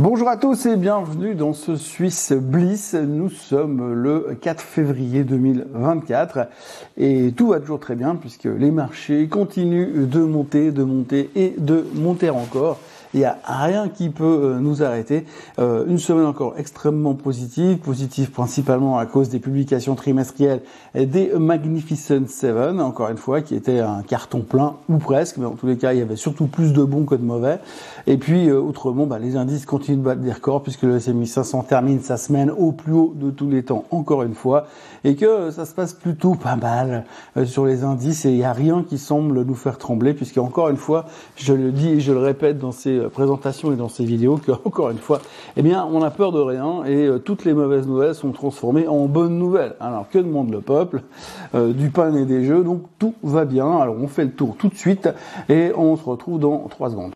Bonjour à tous et bienvenue dans ce Suisse Bliss. Nous sommes le 4 février 2024 et tout va toujours très bien puisque les marchés continuent de monter, de monter et de monter encore. Il n'y a rien qui peut euh, nous arrêter. Euh, une semaine encore extrêmement positive, positive principalement à cause des publications trimestrielles des Magnificent Seven, encore une fois, qui était un carton plein ou presque, mais en tous les cas, il y avait surtout plus de bons que de mauvais. Et puis, euh, autrement, bah, les indices continuent de battre des records puisque le S&P 500 termine sa semaine au plus haut de tous les temps, encore une fois, et que ça se passe plutôt pas mal sur les indices et il n'y a rien qui semble nous faire trembler puisque encore une fois, je le dis et je le répète dans ces présentation et dans ces vidéos que, encore une fois, eh bien, on a peur de rien et euh, toutes les mauvaises nouvelles sont transformées en bonnes nouvelles. Alors, que demande le peuple euh, Du pain et des jeux, donc tout va bien. Alors, on fait le tour tout de suite et on se retrouve dans 3 secondes.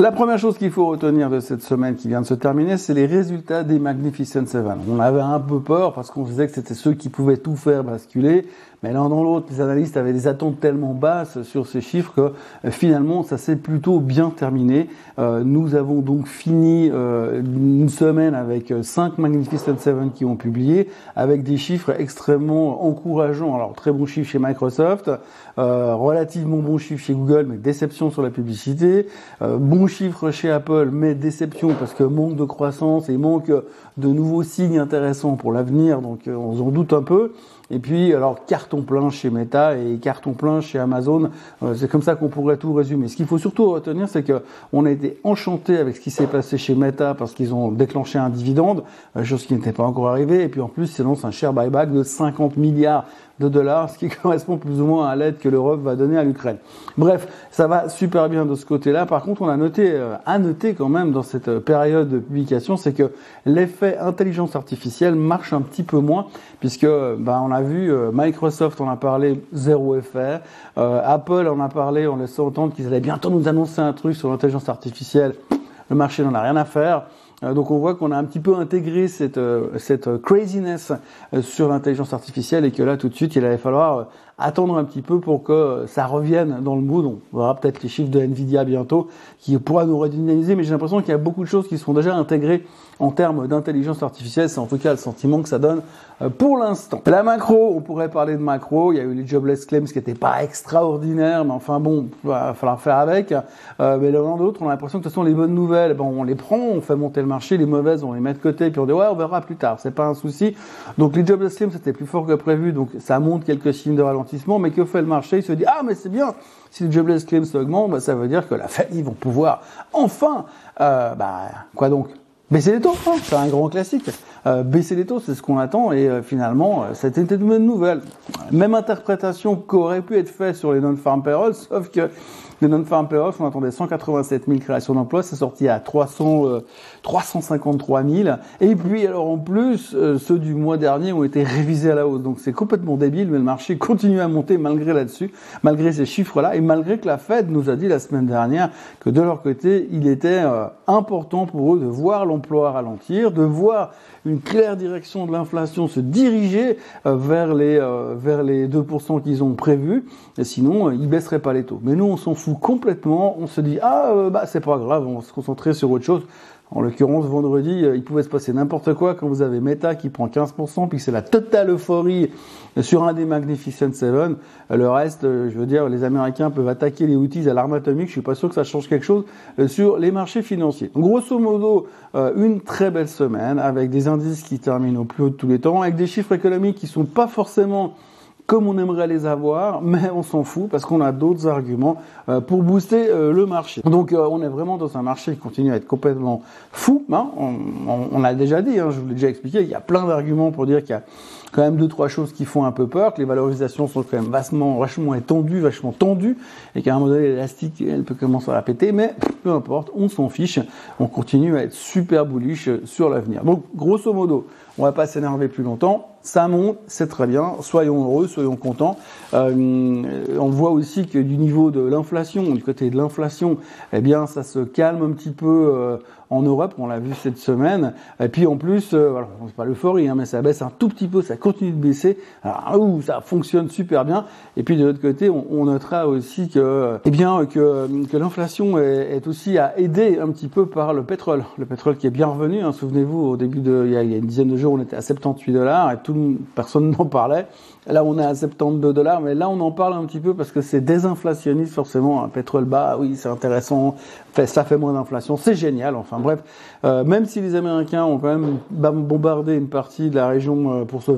La première chose qu'il faut retenir de cette semaine qui vient de se terminer, c'est les résultats des Magnificent Seven. On avait un peu peur parce qu'on disait que c'était ceux qui pouvaient tout faire basculer. Mais l'un dans l'autre, les analystes avaient des attentes tellement basses sur ces chiffres que euh, finalement, ça s'est plutôt bien terminé. Euh, nous avons donc fini euh, une semaine avec cinq Magnificent Seven qui ont publié, avec des chiffres extrêmement encourageants. Alors, très bons chiffres chez Microsoft, relativement bons chiffres chez Google, mais déception sur la publicité. bons chiffres chez Apple, mais déception parce que manque de croissance et manque de nouveaux signes intéressants pour l'avenir. Donc, on en doute un peu. Et puis, alors, carton plein chez Meta et carton plein chez Amazon. Euh, c'est comme ça qu'on pourrait tout résumer. Ce qu'il faut surtout retenir, c'est que on a été enchanté avec ce qui s'est passé chez Meta parce qu'ils ont déclenché un dividende, euh, chose qui n'était pas encore arrivée. Et puis, en plus, c'est un share buyback de 50 milliards de dollars, ce qui correspond plus ou moins à l'aide que l'Europe va donner à l'Ukraine. Bref, ça va super bien de ce côté-là. Par contre, on a noté, euh, à noter quand même dans cette euh, période de publication, c'est que l'effet intelligence artificielle marche un petit peu moins, puisque ben, on a vu Microsoft en a parlé zéro effet, Apple en a parlé en laissant entendre qu'ils allaient bientôt nous annoncer un truc sur l'intelligence artificielle. Le marché n'en a rien à faire. Euh, donc on voit qu'on a un petit peu intégré cette, euh, cette craziness euh, sur l'intelligence artificielle et que là tout de suite il allait falloir attendre un petit peu pour que ça revienne dans le mood. On verra peut-être les chiffres de Nvidia bientôt qui pourra nous redynamiser, mais j'ai l'impression qu'il y a beaucoup de choses qui sont déjà intégrées en termes d'intelligence artificielle. C'est en tout cas le sentiment que ça donne euh, pour l'instant. La macro, on pourrait parler de macro. Il y a eu les jobless claims qui n'étaient pas extraordinaires, mais enfin bon, il va falloir faire avec. Euh, mais l'un d'autre, on a l'impression que ce sont les bonnes nouvelles, bon, on les prend, on fait monter le marché. Les mauvaises, on les met de côté, puis on dit ouais, on verra plus tard. C'est pas un souci. Donc les jobless claims, c'était plus fort que prévu, donc ça montre quelques signes de ralentissement. Mais que fait le marché? Il se dit ah mais c'est bien. Si les jobless claims augmentent, bah, ça veut dire que la Fed ils vont pouvoir enfin, euh, bah quoi donc? Baisser les taux, hein, c'est un grand classique. Euh, baisser les taux, c'est ce qu'on attend et euh, finalement, c'était une bonne nouvelle. Même interprétation qu'aurait pu être faite sur les non-farm payrolls, sauf que les non-farm payrolls, on attendait 187 000 créations d'emplois, c'est sorti à 300, 353 000. Et puis, alors en plus, euh, ceux du mois dernier ont été révisés à la hausse. Donc c'est complètement débile, mais le marché continue à monter malgré là-dessus, malgré ces chiffres-là, et malgré que la Fed nous a dit la semaine dernière que de leur côté, il était euh, important pour eux de voir l'emploi ralentir, de voir une claire direction de l'inflation se diriger euh, vers les vers les 2% qu'ils ont prévus. Et sinon, ils baisseraient pas les taux. Mais nous, on s'en fout complètement. On se dit ah bah c'est pas grave, on va se concentrer sur autre chose. En l'occurrence, vendredi, euh, il pouvait se passer n'importe quoi quand vous avez Meta qui prend 15%, puis c'est la totale euphorie sur un des Magnificent Seven. Euh, le reste, euh, je veux dire, les Américains peuvent attaquer les outils à l'arme atomique. Je suis pas sûr que ça change quelque chose sur les marchés financiers. grosso modo, une très belle semaine avec des indices qui terminent au plus haut de tous les temps, avec des chiffres économiques qui sont pas forcément comme on aimerait les avoir, mais on s'en fout parce qu'on a d'autres arguments euh, pour booster euh, le marché. Donc euh, on est vraiment dans un marché qui continue à être complètement fou. Hein. On, on, l'a déjà dit, hein, je vous l'ai déjà expliqué, il y a plein d'arguments pour dire qu'il y a quand même deux trois choses qui font un peu peur, que les valorisations sont quand même vachement, vachement étendues, vachement tendues, et qu'à un moment donné l'élastique elle peut commencer à la péter, mais peu importe, on s'en fiche, on continue à être super bullish sur l'avenir. Donc grosso modo, On va pas s'énerver plus longtemps. Ça monte, c'est très bien. Soyons heureux, soyons contents. Euh, on voit aussi que du niveau de l'inflation, du côté de l'inflation, eh bien, ça se calme un petit peu euh, en Europe. On l'a vu cette semaine. Et puis en plus, euh, voilà, c'est pas l'euphorie, hein, mais ça baisse un tout petit peu, ça continue de baisser. Alors, ouh, ça fonctionne super bien. Et puis de l'autre côté, on, notera aussi que, eh bien, que, que l'inflation est, aussi à aider un petit peu par le pétrole. Le pétrole qui est bien revenu. Hein, Souvenez-vous, au début de, il y, a, il y, a, une dizaine de jours, on était à 78 dollars et tout, personne n'en parlait. Là, on est à 72 dollars, mais là, on en parle un petit peu parce que c'est désinflationniste, forcément. Un pétrole bas, oui, c'est intéressant, ça fait moins d'inflation, c'est génial. Enfin bref, euh, même si les Américains ont quand même bombardé une partie de la région euh, pour se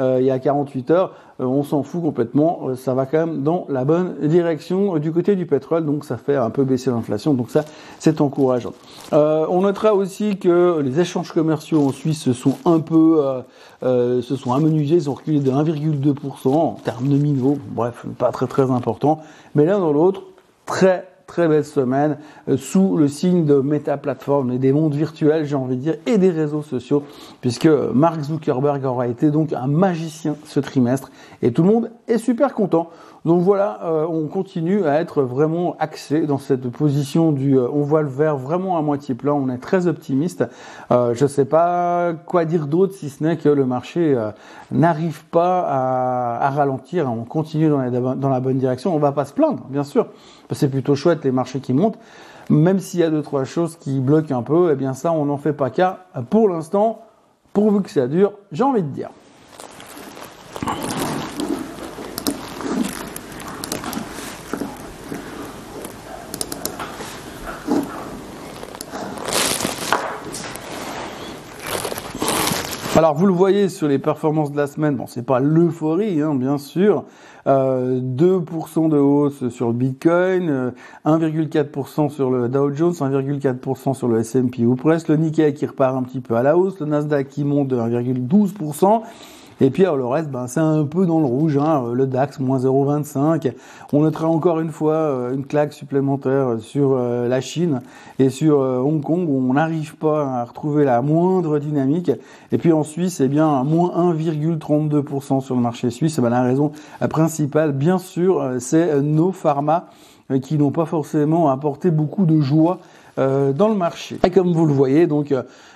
euh, il y a 48 heures, euh, on s'en fout complètement. Euh, ça va quand même dans la bonne direction du côté du pétrole, donc ça fait un peu baisser l'inflation. Donc ça, c'est encourageant. on notera aussi que les échanges commerciaux en Suisse se sont un peu euh, se sont amenuisés, ils ont reculé de 1,2% en termes nominaux. Bref, pas très très important. Mais l'un dans l'autre, très très belle semaine euh, sous le signe de méta plateforme et des mondes virtuels, j'ai envie de dire, et des réseaux sociaux, puisque Mark Zuckerberg aura été donc un magicien ce trimestre et tout le monde est super content. Donc voilà, euh, on continue à être vraiment axé dans cette position du euh, on voit le verre vraiment à moitié plein, on est très optimiste. Euh, je ne sais pas quoi dire d'autre si ce n'est que le marché n'arrive pas à, à, ralentir, on continue dans dans la bonne direction, on va pas se plaindre, bien sûr. C'est plutôt chouette les marchés qui montent. Même s'il y a deux trois choses qui bloquent un peu, eh bien ça on n'en fait pas cas pour l'instant, pourvu que ça dure, j'ai envie de dire. Alors vous le voyez sur les performances de la semaine, bon c'est pas l'euphorie hein, bien sûr, euh, 2% de hausse sur le Bitcoin, 1,4% euh, sur le Dow Jones, 1,4% sur le S&P ou presque, le Nikkei qui repart un petit peu à la hausse, le Nasdaq qui monte de 1,12%, et puis alors, le reste, ben, c'est un peu dans le rouge. Hein, le DAX, moins 0,25. On notera encore une fois euh, une claque supplémentaire sur euh, la Chine et sur euh, Hong Kong où on n'arrive pas à retrouver la moindre dynamique. Et puis en Suisse, eh bien, moins 1,32% sur le marché suisse. Eh ben, la raison principale, bien sûr, c'est nos pharma qui n'ont pas forcément apporté beaucoup de joie dans le marché. Et comme vous le voyez, donc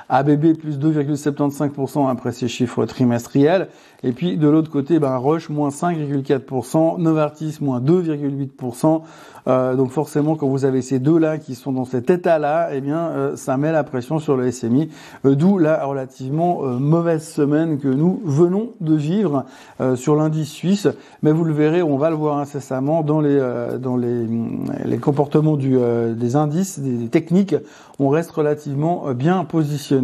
ABB plus 2,75% après ses chiffres trimestriels. Et puis de l'autre côté, ben, Roche moins 5,4%, Novartis moins 2,8%. Euh, donc forcément, quand vous avez ces deux-là qui sont dans cet état-là, eh bien, euh, ça met la pression sur le SMI. Euh, d'où la relativement euh, mauvaise semaine que nous venons de vivre sur l'indice suisse. Mais vous le verrez, on va le voir incessamment dans les dans les, les comportements du, des indices, des techniques. On reste relativement bien positionné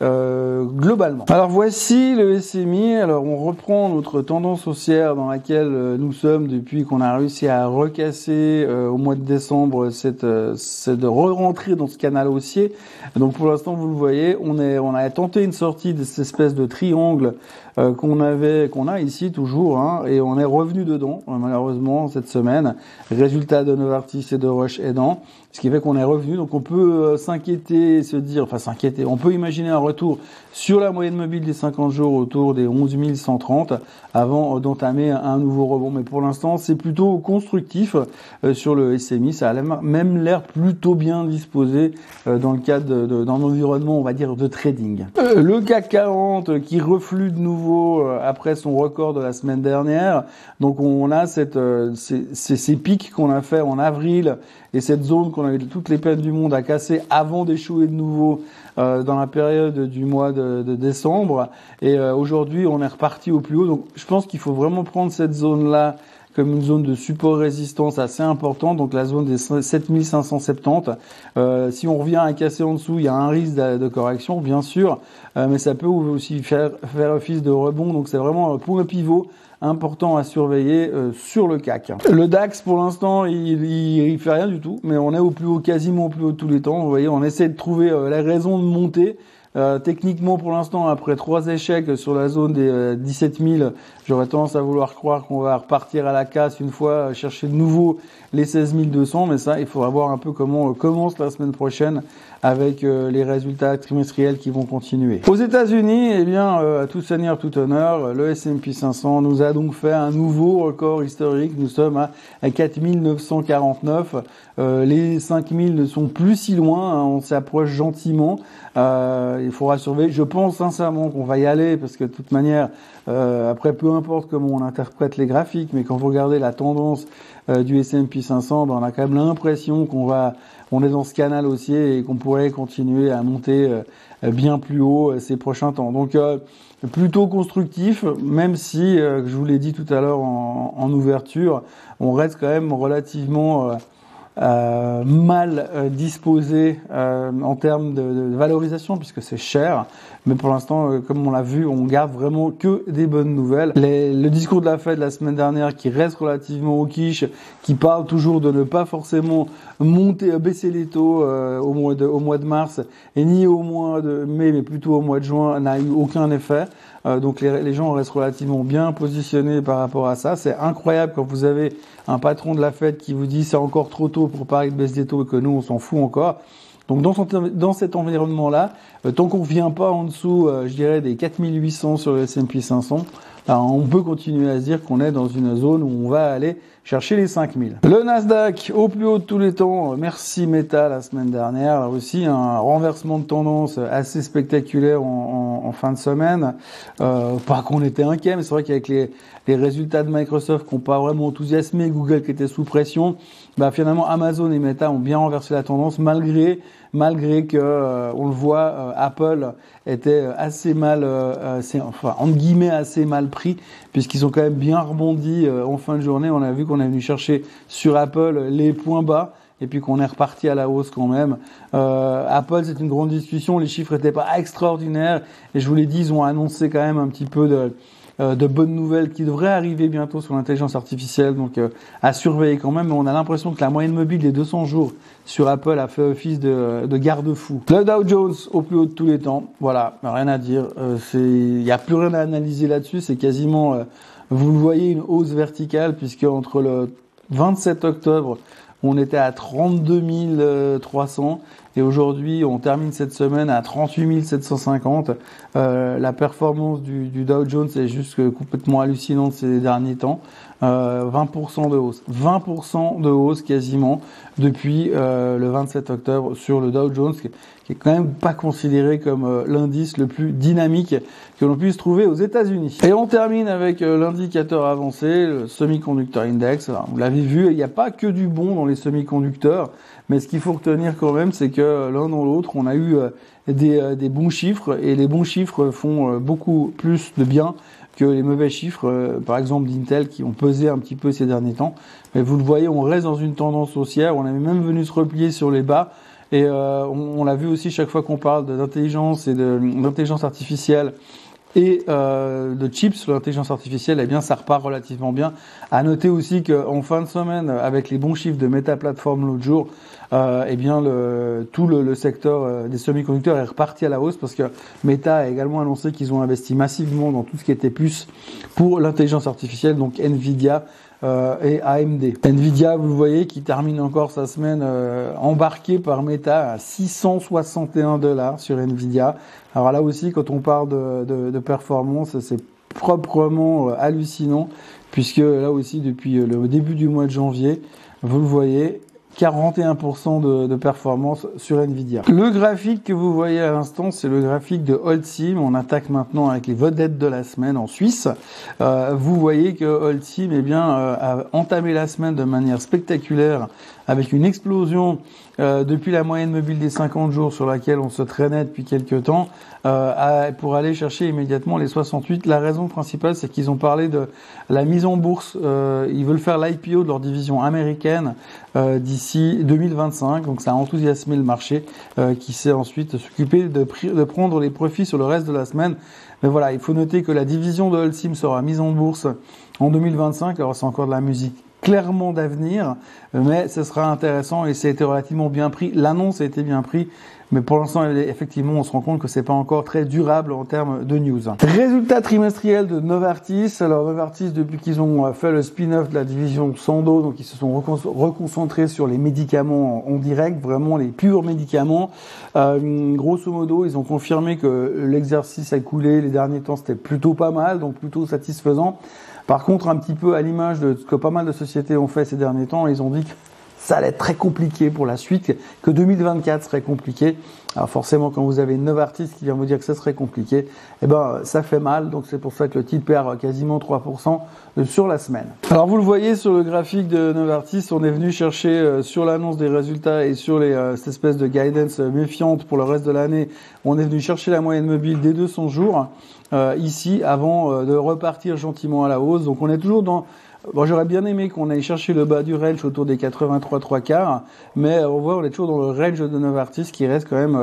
globalement. Alors voici le SMI. Alors on reprend notre tendance haussière dans laquelle nous sommes depuis qu'on a réussi à recasser euh, au mois de décembre, c'est euh, de re-rentrer dans ce canal haussier. Donc pour l'instant, vous le voyez, on, est, on a tenté une sortie de cette espèce de triangle euh, qu'on avait, qu'on a ici toujours, hein, et on est revenu dedans, malheureusement, cette semaine. Résultat de Novartis et de Roche aidant. Ce qui fait qu'on est revenu, donc on peut euh, s'inquiéter se dire, enfin s'inquiéter, on peut imaginer un retour sur la moyenne mobile des 50 jours autour des 11 130 avant euh, d'entamer un nouveau rebond. Mais pour l'instant, c'est plutôt constructif euh, sur le SMI. Ça a même l'air plutôt bien disposé dans le cadre de, dans l'environnement, on va dire, de trading. le CAC 40 qui reflue de nouveau après son record de la semaine dernière. Donc on a cette, ces, ces pics qu'on a fait en avril et cette zone qu'on avait toutes les peines du monde à casser avant d'échouer de nouveau euh, dans la période du mois de, de décembre. Et euh, aujourd'hui, on est reparti au plus haut. Donc, je pense qu'il faut vraiment prendre cette zone-là comme une zone de support résistance assez importante, donc la zone des 7570. Euh, si on revient à casser en dessous, il y a un risque de, de correction, bien sûr, euh, mais ça peut aussi faire, faire office de rebond, donc c'est vraiment un point pivot important à surveiller euh, sur le CAC. Le DAX, pour l'instant, il, il, fait rien du tout, mais on est au plus haut, quasiment au plus haut de tous les temps. Vous voyez, on essaie de trouver euh, la raison de monter. Euh, techniquement, pour l'instant, après trois échecs sur la zone des 17 000, j'aurais tendance à vouloir croire qu'on va repartir à la casse une fois, chercher de nouveau les 16 200. Mais ça, il faudra voir un peu comment commence la semaine prochaine avec les résultats trimestriels qui vont continuer. Aux États-Unis, eh bien, à tout seigneur, tout honneur, le S&P 500 nous a donc fait un nouveau record historique. Nous sommes à 4949. les 5000 ne sont plus si loin, hein. on s'approche gentiment. il faudra surveiller. Je pense sincèrement qu'on va y aller parce que de toute manière, après, peu importe comment on interprète les graphiques, mais quand vous regardez la tendance euh, du S&P 500, ben, on a quand même l'impression qu'on va, on est dans ce canal haussier et qu'on pourrait continuer à monter euh, bien plus haut euh, ces prochains temps. Donc plutôt constructif, même si, je vous l'ai dit tout à l'heure en, ouverture, on reste quand même relativement euh, mal euh, disposé euh, en termes de, valorisation puisque c'est cher. Mais pour l'instant, comme on l'a vu, on garde vraiment que des bonnes nouvelles. Les, le discours de la Fed la semaine dernière qui reste relativement au quiche, qui parle toujours de ne pas forcément monter, baisser les taux au, mois de, au mois de mars et ni au mois de mai, mais plutôt au mois de juin, n'a eu aucun effet. donc les, les, gens restent relativement bien positionnés par rapport à ça. C'est incroyable quand vous avez un patron de la Fed qui vous dit c'est encore trop tôt pour parler de baisse des taux et que nous on s'en fout encore. Donc dans, cet environnement-là, euh, tant qu'on ne vient pas en dessous, euh, je dirais, des 4800 sur le S&P 500, ben, on peut continuer à se dire qu'on est dans une zone où on va aller chercher les 5000. Le Nasdaq au plus haut de tous les temps, merci Meta la semaine dernière, aussi un renversement de tendance assez spectaculaire en, fin de semaine. Euh, pas qu'on était inquiet, mais c'est vrai qu'avec les, les résultats de Microsoft qui n'ont pas vraiment enthousiasmé, Google qui était sous pression, bah finalement Amazon et Meta ont bien renversé la tendance malgré malgré que euh, on le voit euh, Apple était assez mal euh, enfin entre guillemets assez mal pris puisqu'ils ont quand même bien rebondi en fin de journée. On a vu qu'on est venu chercher sur Apple les points bas et puis qu'on est reparti à la hausse quand même. Apple, c'est une grande discussion, les chiffres n'étaient pas extraordinaires, et je vous l'ai dit, ils ont annoncé quand même un petit peu de, euh, de bonnes nouvelles qui devraient arriver bientôt sur l'intelligence artificielle, donc euh, à surveiller quand même. Mais on a l'impression que la moyenne mobile des 200 jours sur Apple a fait office de, de garde-fou. Le Dow Jones au plus haut de tous les temps, voilà, rien à dire. Euh, il n'y a plus rien à analyser là-dessus. C'est quasiment, vous le voyez, une hausse verticale puisque entre le 27 octobre on était à 32 300 et aujourd'hui on termine cette semaine à 38 750. Euh, la performance du, Dow Jones est juste complètement hallucinante ces derniers temps. Euh, 20% de hausse, 20% de hausse quasiment depuis euh, le 27 octobre sur le Dow Jones, qui est quand même pas considéré comme euh, l'indice le plus dynamique que l'on puisse trouver aux États-Unis. Et on termine avec euh, l'indicateur avancé, le Semiconductor Index. Vous l'avez vu, il n'y a pas que du bon dans les semi-conducteurs, mais ce qu'il faut retenir quand même, c'est que l'un dans l'autre, on a eu euh, des, des, bons chiffres, et les bons chiffres font beaucoup plus de bien que les mauvais chiffres, par exemple d'Intel, qui ont pesé un petit peu ces derniers temps. Mais vous le voyez, on reste dans une tendance haussière, on avait même venu se replier sur les bas, et euh, on, l'a vu aussi chaque fois qu'on parle d'intelligence et d'intelligence artificielle et euh, de chips l'intelligence artificielle, eh bien, ça repart relativement bien. À noter aussi qu'en fin de semaine, avec les bons chiffres de Meta Platform l'autre jour, euh, eh bien, tout le, secteur euh, des semi-conducteurs est reparti à la hausse parce que Meta a également annoncé qu'ils ont investi massivement dans tout ce qui était plus pour l'intelligence artificielle, donc Nvidia euh, et AMD. Nvidia, vous le voyez, qui termine encore sa semaine euh, embarquée par Meta à 661 dollars sur Nvidia. Alors là aussi, quand on parle de, de, de performance, c'est proprement euh, hallucinant, puisque là aussi, depuis le début du mois de janvier, vous le voyez, 41% de, de, performance sur Nvidia. Le graphique que vous voyez à l'instant, c'est le graphique de Holcim. On attaque maintenant avec les vedettes de la semaine en Suisse. Euh, vous voyez que Holcim eh bien, euh, a entamé la semaine de manière spectaculaire avec une explosion euh, depuis la moyenne mobile des 50 jours sur laquelle on se traînait depuis quelques temps euh, pour aller chercher immédiatement les 68. La raison principale, c'est qu'ils ont parlé de la mise en bourse. Euh, ils veulent faire l'IPO de leur division américaine euh, d'ici 2025. Donc ça a enthousiasmé le marché euh, qui s'est ensuite s'occuper de, de prendre les profits sur le reste de la semaine. Mais voilà, il faut noter que la division de Holcim sera mise en bourse en 2025. Alors c'est encore de la musique clairement d'avenir, mais ce sera intéressant et a été relativement bien pris. L'annonce a été bien prise. Mais pour l'instant, effectivement, on se rend compte que c'est pas encore très durable en termes de news. Résultat trimestriel de Novartis. Alors Novartis, depuis qu'ils ont fait le spin-off de la division Sando, donc ils se sont reconcentrés sur les médicaments en direct, vraiment les purs médicaments. Euh, grosso modo, ils ont confirmé que l'exercice à couler les derniers temps, c'était plutôt pas mal, donc plutôt satisfaisant. Par contre, un petit peu à l'image de ce que pas mal de sociétés ont fait ces derniers temps, ils ont dit que ça allait être très compliqué pour la suite, que 2024 serait compliqué. Alors forcément, quand vous avez Novartis qui vient vous dire que ça serait compliqué, eh ben ça fait mal. Donc c'est pour ça que le titre perd quasiment 3% sur la semaine. Alors vous le voyez sur le graphique de Novartis, on est venu chercher euh, sur l'annonce des résultats et sur les, euh, cette espèce de guidance méfiante pour le reste de l'année, on est venu chercher la moyenne mobile des 200 jours euh, ici avant de repartir gentiment à la hausse. Donc on est toujours dans Bon, j'aurais bien aimé qu'on aille chercher le bas du range autour des 83 3 quarts, mais euh, on voit on est toujours dans le range de Novartis qui reste quand même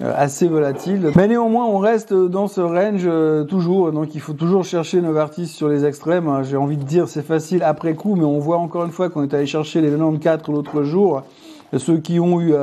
euh, assez volatile. Mais néanmoins, on reste dans ce range euh, toujours, donc il faut toujours chercher Novartis sur les extrêmes. Hein. J'ai envie de dire c'est facile après coup, mais on voit encore une fois qu'on est allé chercher les 94 l'autre jour. Ceux qui ont eu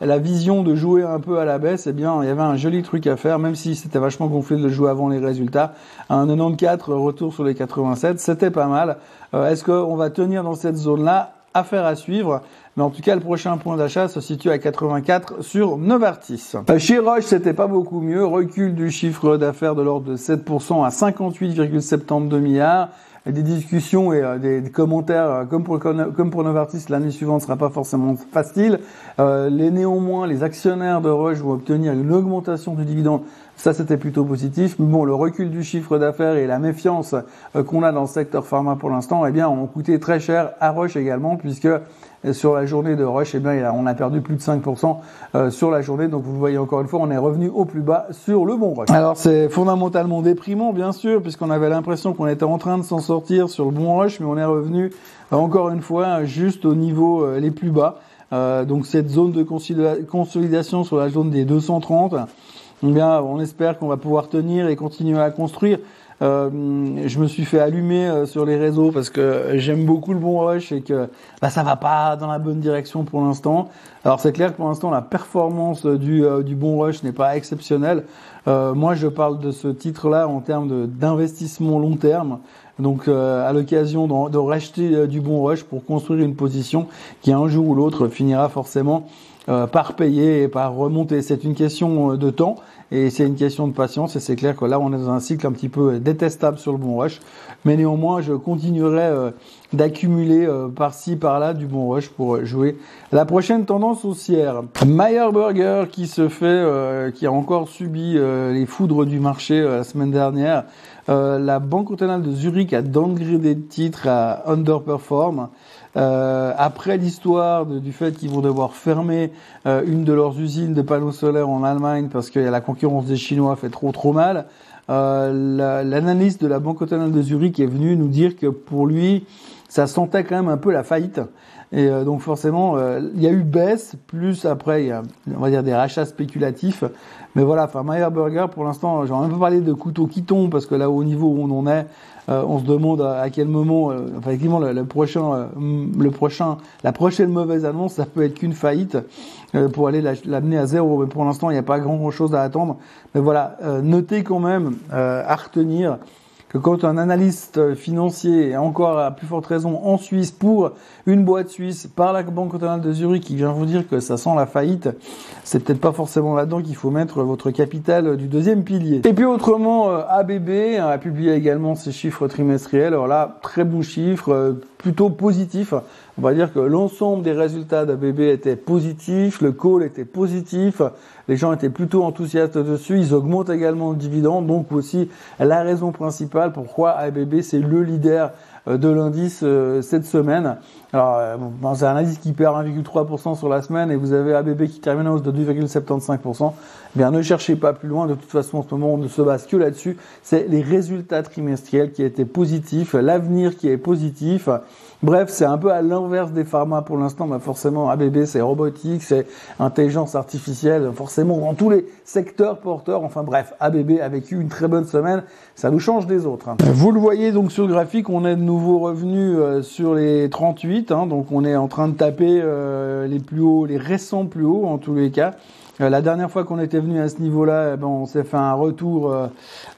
la vision de jouer un peu à la baisse, eh bien, il y avait un joli truc à faire, même si c'était vachement gonflé de le jouer avant les résultats. Un 94 retour sur les 87, c'était pas mal. Euh, est-ce qu'on va tenir dans cette zone-là? Affaire à suivre. Mais en tout cas, le prochain point d'achat se situe à 84 sur Novartis. Euh, chez Roche, c'était pas beaucoup mieux. Recul du chiffre d'affaires de l'ordre de 7% à 58,72 milliards des discussions et euh, des, commentaires comme pour comme pour Novartis l'année suivante sera pas forcément facile. les néanmoins, les actionnaires de Roche vont obtenir une augmentation du dividende ça, c'était plutôt positif. Mais bon, le recul du chiffre d'affaires et la méfiance euh, qu'on a dans le secteur pharma pour l'instant, eh bien, ont coûté très cher à Roche également, puisque euh, sur la journée de Roche, eh bien, on a perdu plus de 5% euh, sur la journée. Donc, vous voyez encore une fois, on est revenu au plus bas sur le bon Roche. Alors, c'est fondamentalement déprimant, bien sûr, puisqu'on avait l'impression qu'on était en train de s'en sortir sur le bon Roche, mais on est revenu encore une fois juste au niveau les plus bas. donc, cette zone de consolidation sur la zone des 230 eh bien, on espère qu'on va pouvoir tenir et continuer à construire. Euh, je me suis fait allumer euh, sur les réseaux parce que j'aime beaucoup le bon rush et que bah, ça va pas dans la bonne direction pour l'instant. Alors c'est clair que pour l'instant la performance du, euh, du bon rush n'est pas exceptionnelle. moi je parle de ce titre-là en termes d'investissement long terme. Donc à l'occasion de, racheter du bon rush pour construire une position qui un jour ou l'autre finira forcément par payer et par remonter. C'est une question euh, de temps et c'est une question de patience et c'est clair que là on est dans un cycle un petit peu détestable sur le bon rush. Mais néanmoins je continuerai euh, d'accumuler par-ci par-là du bon rush pour jouer la prochaine tendance haussière. Meyer Burger qui se fait, qui a encore subi les foudres du marché la semaine dernière. la Banque cantonale de Zurich a downgradé le titre à underperform. Euh, après l'histoire du fait qu'ils vont devoir fermer euh, une de leurs usines de panneaux solaires en Allemagne parce que la concurrence des Chinois fait trop trop mal, euh, l'analyste de la Banque autonome de Zurich est venu nous dire que pour lui, ça sentait quand même un peu la faillite. Et euh, donc forcément, euh, il y a eu baisse, plus après, y a, on va dire, des rachats spéculatifs. Mais voilà, enfin, Meyer Burger, pour l'instant, j'en ai un peu parlé de couteau qui tombe, parce que là, au niveau où on en est, euh, on se demande à, quel moment, enfin, effectivement, le, prochain, le prochain, la prochaine mauvaise annonce, ça peut être qu'une faillite pour aller l'amener à zéro. Mais pour l'instant, il n'y a pas grand chose à attendre. Mais voilà, notez quand même à retenir que quand un analyste financier, et encore à plus forte raison en Suisse, pour une boîte suisse, par la Banque cantonale de Zurich, qui vient vous dire que ça sent la faillite, c'est peut-être pas forcément là-dedans qu'il faut mettre votre capital du deuxième pilier. Et puis autrement, euh, ABB a publié également ses chiffres trimestriels. Alors là, très bons chiffres, euh, plutôt positifs. On va dire que l'ensemble des résultats d'ABB étaient positifs, le call était positif, les gens étaient plutôt enthousiastes dessus, ils augmentent également le dividende, donc aussi la raison principale pourquoi ABB c'est le leader de l'indice euh, cette semaine. Alors, euh, bon, c'est un indice qui perd 1,3% sur la semaine et vous avez ABB qui termine en hausse de 2,75%. Eh bien, ne cherchez pas plus loin. De toute façon, en ce moment, on ne se base que là-dessus. C'est les résultats trimestriels qui étaient positifs, l'avenir qui est positif. Bref, c'est un peu à l'inverse des pharma pour l'instant. mais forcément, ABB, c'est robotique, c'est intelligence artificielle. Forcément, dans tous les secteurs porteurs. Enfin bref, ABB a vécu une très bonne semaine. Ça nous change des autres. Hein. Vous le voyez donc sur le graphique, on est de nouveau nouveau revenu euh, sur les 38, hein, donc on est en train de taper euh, les plus hauts, les récents plus hauts en tous les cas. La dernière fois qu'on était venu à ce niveau-là, eh ben, on s'est fait un retour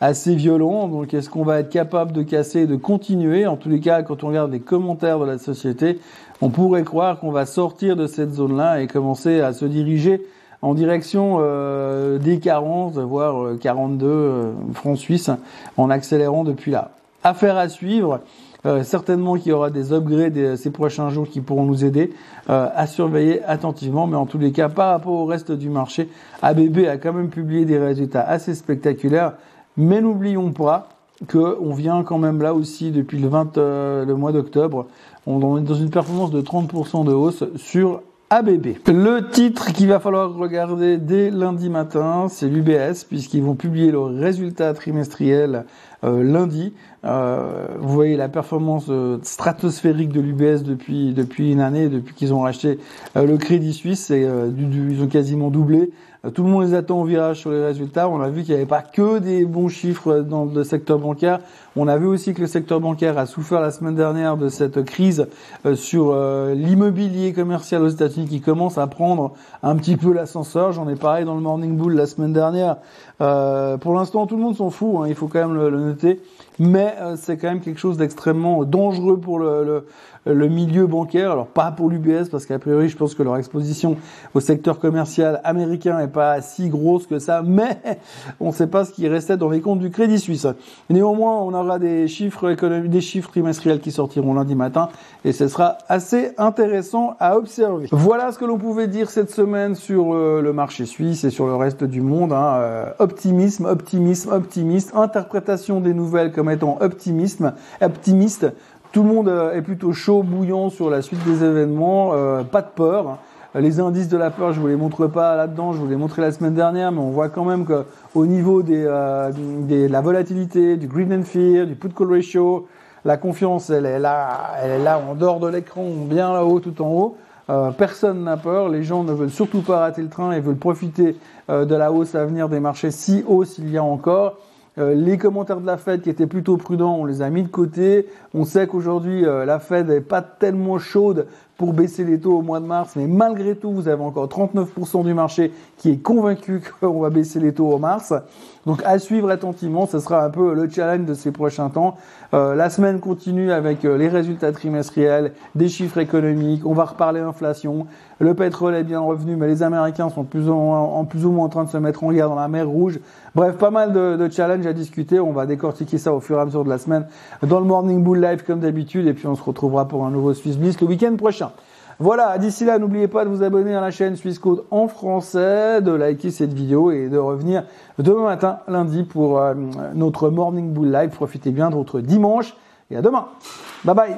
assez violent. Donc est-ce qu'on va être capable de casser, de continuer? En tous les cas, quand on regarde les commentaires de la société, on pourrait croire qu'on va sortir de cette zone-là et commencer à se diriger en direction euh, des 40, voire 42 euh, francs suisses, en accélérant depuis là. Affaire à suivre. Euh, certainement qu'il y aura des upgrades ces prochains jours qui pourront nous aider à surveiller attentivement. Mais en tous les cas, par rapport au reste du marché, ABB a quand même publié des résultats assez spectaculaires. Mais n'oublions pas qu'on vient quand même là aussi depuis le, 20, le mois d'octobre. On est dans une performance de 30% de hausse sur Le titre qu'il va falloir regarder dès lundi matin, c'est l'UBS, puisqu'ils vont publier le résultat trimestriel euh, lundi. Euh, vous voyez la performance euh, stratosphérique de l'UBS depuis depuis une année, depuis qu'ils ont racheté le Crédit Suisse, et, ils ont quasiment doublé. Tout le monde les attend au virage sur les résultats. On a vu qu'il n'y avait pas que des bons chiffres dans le secteur bancaire. On a vu aussi que le secteur bancaire a souffert la semaine dernière de cette crise sur l'immobilier commercial aux États-Unis qui commence à prendre un petit peu l'ascenseur. J'en ai parlé dans le Morning Bull la semaine dernière. pour l'instant, tout le monde s'en fout. Hein. Il faut quand même le noter mais euh, c'est quand même quelque chose d'extrêmement dangereux pour le, le, milieu bancaire. Alors pas pour l'UBS parce qu'à priori je pense que leur exposition au secteur commercial américain n'est pas si grosse que ça, mais on ne sait pas ce qui restait dans les comptes du Crédit Suisse. Néanmoins, on aura des chiffres économiques, des chiffres trimestriels qui sortiront lundi matin et ce sera assez intéressant à observer. Voilà ce que l'on pouvait dire cette semaine sur euh, le marché suisse et sur le reste du monde. Hein. Euh, optimisme, optimisme, optimisme, interprétation des nouvelles comme étant optimiste. Tout le monde euh, est plutôt chaud, bouillant sur la suite des événements, euh, pas de peur. Les indices de la peur, je vous les montre pas là-dedans, je vous les montré la semaine dernière, mais on voit quand même qu'au niveau des, euh, la volatilité, du green and fear, du put call ratio, la confiance, elle est là, elle est là en dehors de l'écran, bien là-haut, tout en haut. Personne n'a peur, les gens ne veulent surtout pas rater le train et veulent profiter de la hausse à venir des marchés si haut s'il y a encore. Euh, les commentaires de la Fed qui étaient plutôt prudents, on les a mis de côté. On sait qu'aujourd'hui, euh, la Fed n'est pas tellement chaude pour baisser les taux au mois de mars, mais malgré tout, vous avez encore 39% du marché qui est convaincu qu'on va baisser les taux au mars. Donc à suivre attentivement, ce sera un peu le challenge de ces prochains temps. Euh, la semaine continue avec euh, les résultats trimestriels, des chiffres économiques, on va reparler inflation. Le pétrole est bien revenu, mais les Américains sont plus ou moins, en plus ou moins en train de se mettre en guerre dans la mer Rouge. Bref, pas mal de, de challenges à discuter. On va décortiquer ça au fur et à mesure de la semaine dans le Morning Bull Live comme d'habitude, et puis on se retrouvera pour un nouveau Swiss Bliss le week-end prochain. Voilà, d'ici là, n'oubliez pas de vous abonner à la chaîne Suisse Code en français, de liker cette vidéo et de revenir demain matin, lundi, pour euh, notre Morning Bull Live. Profitez bien de votre dimanche et à demain. Bye bye